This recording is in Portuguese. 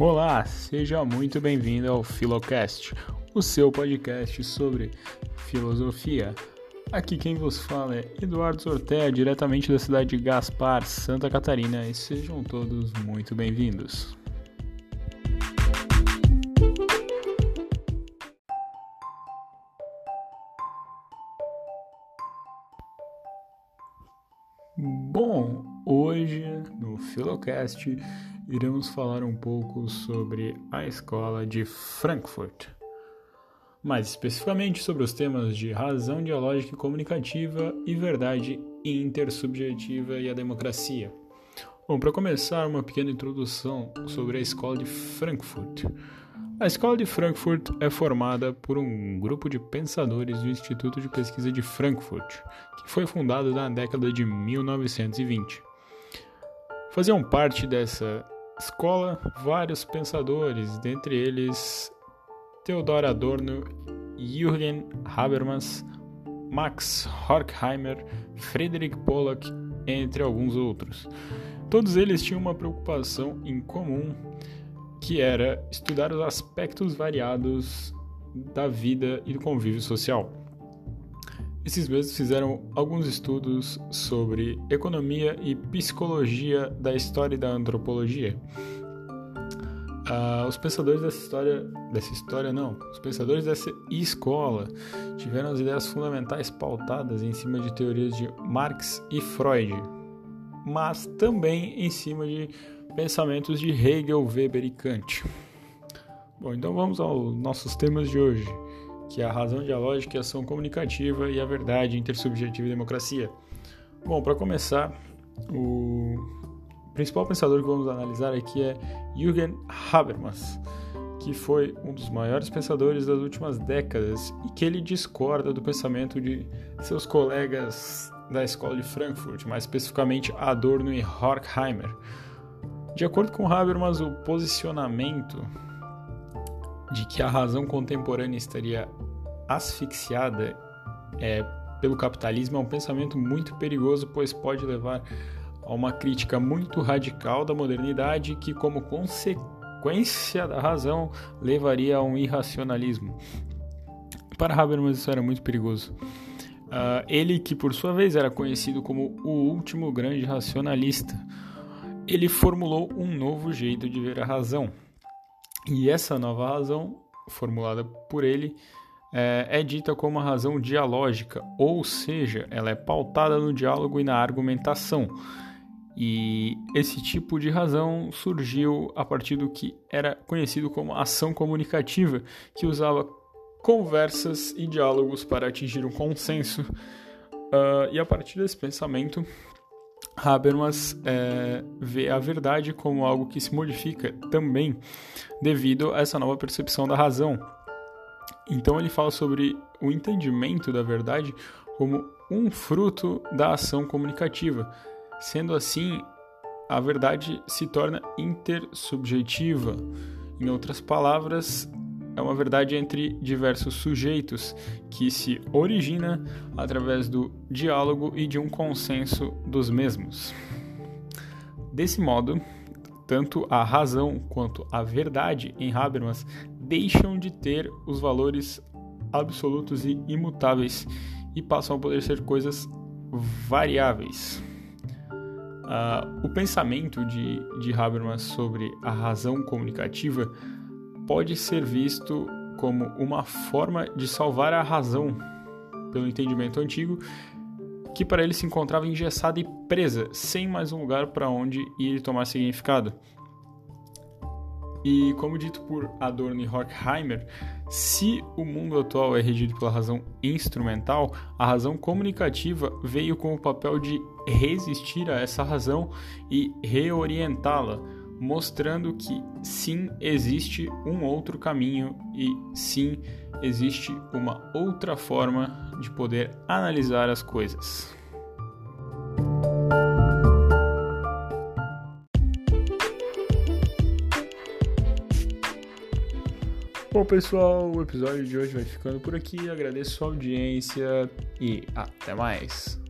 Olá, seja muito bem-vindo ao Filocast, o seu podcast sobre filosofia. Aqui quem vos fala é Eduardo Sortea, diretamente da cidade de Gaspar, Santa Catarina, e sejam todos muito bem-vindos. Bom, hoje no Filocast iremos falar um pouco sobre a escola de Frankfurt. Mais especificamente sobre os temas de razão dialógica e comunicativa e verdade intersubjetiva e a democracia. Bom, para começar, uma pequena introdução sobre a escola de Frankfurt. A Escola de Frankfurt é formada por um grupo de pensadores do Instituto de Pesquisa de Frankfurt, que foi fundado na década de 1920. Faziam parte dessa escola vários pensadores, dentre eles Theodor Adorno, Jürgen Habermas, Max Horkheimer, Friedrich Pollock, entre alguns outros. Todos eles tinham uma preocupação em comum que era estudar os aspectos variados da vida e do convívio social. Esses mesmos fizeram alguns estudos sobre economia e psicologia da história e da antropologia. Uh, os pensadores dessa história, dessa história não, os pensadores dessa escola tiveram as ideias fundamentais pautadas em cima de teorias de Marx e Freud, mas também em cima de pensamentos de Hegel, Weber e Kant. Bom, então vamos aos nossos temas de hoje, que é a razão dialógica e a ação comunicativa e a verdade intersubjetiva e democracia. Bom, para começar, o principal pensador que vamos analisar aqui é Jürgen Habermas, que foi um dos maiores pensadores das últimas décadas e que ele discorda do pensamento de seus colegas da escola de Frankfurt, mais especificamente Adorno e Horkheimer de acordo com Habermas, o posicionamento de que a razão contemporânea estaria asfixiada é, pelo capitalismo é um pensamento muito perigoso, pois pode levar a uma crítica muito radical da modernidade que, como consequência da razão, levaria a um irracionalismo. Para Habermas, isso era muito perigoso. Uh, ele, que por sua vez era conhecido como o último grande racionalista, ele formulou um novo jeito de ver a razão. E essa nova razão, formulada por ele, é, é, dita como a razão dialógica, ou seja, ela é pautada no diálogo e na argumentação. E esse tipo de razão surgiu a partir do que era conhecido como ação comunicativa, que usava conversas e diálogos para atingir um consenso. Uh, e a partir desse pensamento, Habermas é, vê a verdade como algo que se modifica também devido a essa nova percepção da razão. Então ele fala sobre o entendimento da verdade como um fruto da ação comunicativa. Sendo assim, a verdade se torna intersubjetiva. Em outras palavras, é uma verdade entre diversos sujeitos que se origina através do diálogo e de um consenso dos mesmos. Desse modo, tanto a razão quanto a verdade em Habermas deixam de ter os valores absolutos e imutáveis e passam a poder ser coisas variáveis. Uh, o pensamento de, de Habermas sobre a razão comunicativa pode ser visto como uma forma de salvar a razão, pelo entendimento antigo, que para ele se encontrava engessada e presa, sem mais um lugar para onde ir tomar significado. E como dito por Adorno e Horkheimer, se o mundo atual é regido pela razão instrumental, a razão comunicativa veio com o papel de resistir a essa razão e reorientá-la mostrando que sim existe um outro caminho e sim existe uma outra forma de poder analisar as coisas. Bom, pessoal, o episódio de hoje vai ficando por aqui. Agradeço a audiência e até mais.